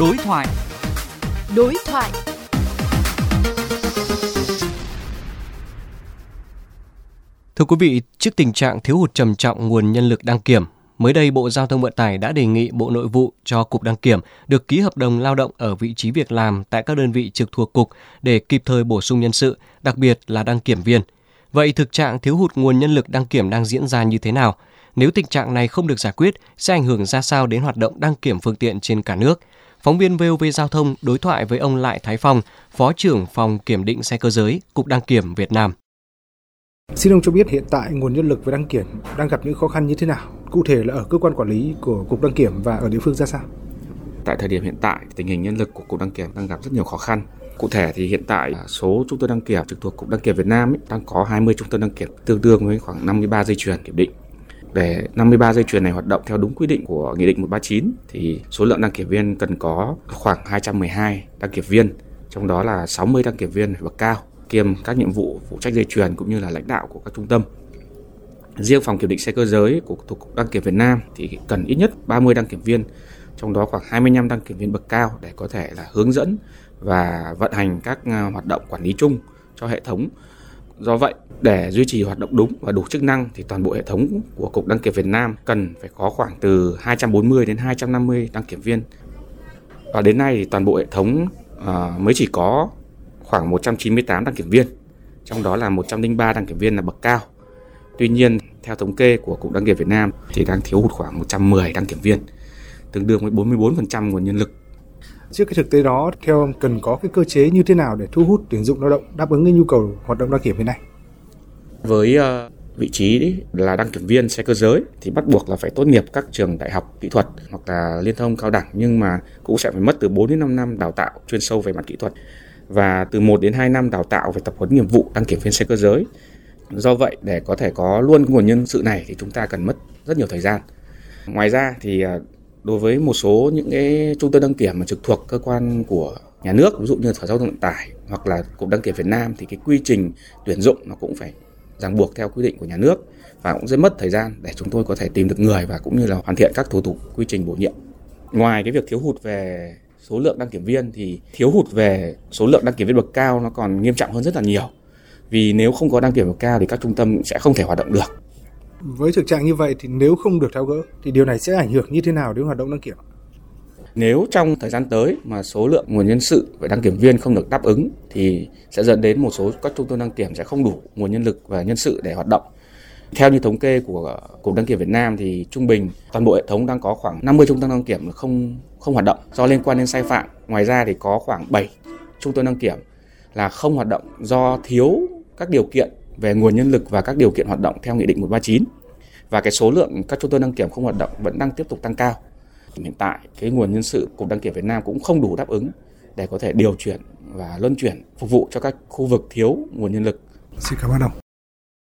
Đối thoại. Đối thoại. Thưa quý vị, trước tình trạng thiếu hụt trầm trọng nguồn nhân lực đăng kiểm, mới đây Bộ Giao thông Vận tải đã đề nghị Bộ Nội vụ cho Cục Đăng kiểm được ký hợp đồng lao động ở vị trí việc làm tại các đơn vị trực thuộc Cục để kịp thời bổ sung nhân sự, đặc biệt là đăng kiểm viên. Vậy thực trạng thiếu hụt nguồn nhân lực đăng kiểm đang diễn ra như thế nào? Nếu tình trạng này không được giải quyết, sẽ ảnh hưởng ra sao đến hoạt động đăng kiểm phương tiện trên cả nước? Phóng viên VOV Giao thông đối thoại với ông Lại Thái Phong, Phó trưởng phòng kiểm định xe cơ giới, Cục Đăng kiểm Việt Nam. Xin ông cho biết hiện tại nguồn nhân lực về đăng kiểm đang gặp những khó khăn như thế nào? Cụ thể là ở cơ quan quản lý của Cục Đăng kiểm và ở địa phương ra sao? Tại thời điểm hiện tại, tình hình nhân lực của Cục Đăng kiểm đang gặp rất nhiều khó khăn. Cụ thể thì hiện tại số trung tâm đăng kiểm trực thuộc Cục Đăng kiểm Việt Nam ấy, đang có 20 trung tâm đăng kiểm tương đương với khoảng 53 dây chuyền kiểm định. Để 53 dây chuyền này hoạt động theo đúng quy định của Nghị định 139 thì số lượng đăng kiểm viên cần có khoảng 212 đăng kiểm viên, trong đó là 60 đăng kiểm viên bậc cao kiêm các nhiệm vụ phụ trách dây chuyền cũng như là lãnh đạo của các trung tâm. Riêng phòng kiểm định xe cơ giới của thuộc Cục Đăng kiểm Việt Nam thì cần ít nhất 30 đăng kiểm viên, trong đó khoảng 25 đăng kiểm viên bậc cao để có thể là hướng dẫn và vận hành các ờ, hoạt động quản lý chung cho hệ thống. Do vậy, để duy trì hoạt động đúng và đủ chức năng thì toàn bộ hệ thống của Cục Đăng kiểm Việt Nam cần phải có khoảng từ 240 đến 250 đăng kiểm viên. Và đến nay thì toàn bộ hệ thống uh, mới chỉ có khoảng 198 đăng kiểm viên, trong đó là 103 đăng kiểm viên là bậc cao. Tuy nhiên, theo thống kê của Cục Đăng kiểm Việt Nam thì đang thiếu hụt khoảng 110 đăng kiểm viên, tương đương với 44% nguồn nhân lực. Trước cái thực tế đó, theo ông cần có cái cơ chế như thế nào để thu hút tuyển dụng lao động đáp ứng cái nhu cầu hoạt động đăng kiểm hiện nay? Với uh, vị trí là đăng kiểm viên xe cơ giới thì bắt buộc là phải tốt nghiệp các trường đại học kỹ thuật hoặc là liên thông cao đẳng nhưng mà cũng sẽ phải mất từ 4 đến 5 năm đào tạo chuyên sâu về mặt kỹ thuật và từ 1 đến 2 năm đào tạo về tập huấn nghiệp vụ đăng kiểm viên xe cơ giới. Do vậy để có thể có luôn nguồn nhân sự này thì chúng ta cần mất rất nhiều thời gian. Ngoài ra thì ờ, đối với một số những cái trung tâm đăng kiểm mà trực thuộc cơ quan của nhà nước, ví dụ như sở giao thông vận tải hoặc là cục đăng kiểm Việt Nam, thì cái quy trình tuyển dụng nó cũng phải ràng buộc theo quy định của nhà nước và cũng rất mất thời gian để chúng tôi có thể tìm được người và cũng như là hoàn thiện các thủ tục quy trình bổ nhiệm. Ngoài cái việc thiếu hụt về số lượng đăng kiểm viên thì thiếu hụt về số lượng đăng kiểm viên bậc cao nó còn nghiêm trọng hơn rất là nhiều. Vì nếu không có đăng kiểm bậc cao thì các trung tâm sẽ không thể hoạt động được. Với thực trạng như vậy thì nếu không được tháo gỡ thì điều này sẽ ảnh hưởng như thế nào đến hoạt động đăng kiểm? Nếu trong thời gian tới mà số lượng nguồn nhân sự về đăng kiểm viên không được đáp ứng thì sẽ dẫn đến một số các trung tâm đăng kiểm sẽ không đủ nguồn nhân lực và nhân sự để hoạt động. Theo như thống kê của Cục Đăng kiểm Việt Nam thì trung bình toàn bộ hệ thống đang có khoảng 50 trung tâm đăng kiểm không không hoạt động do liên quan đến sai phạm. Ngoài ra thì có khoảng 7 trung tâm đăng kiểm là không hoạt động do thiếu các điều kiện về nguồn nhân lực và các điều kiện hoạt động theo Nghị định 139. Và cái số lượng các trung tâm đăng kiểm không hoạt động vẫn đang tiếp tục tăng cao. Hiện tại, cái nguồn nhân sự Cục Đăng kiểm Việt Nam cũng không đủ đáp ứng để có thể điều chuyển và luân chuyển phục vụ cho các khu vực thiếu nguồn nhân lực. Xin cảm ơn ông.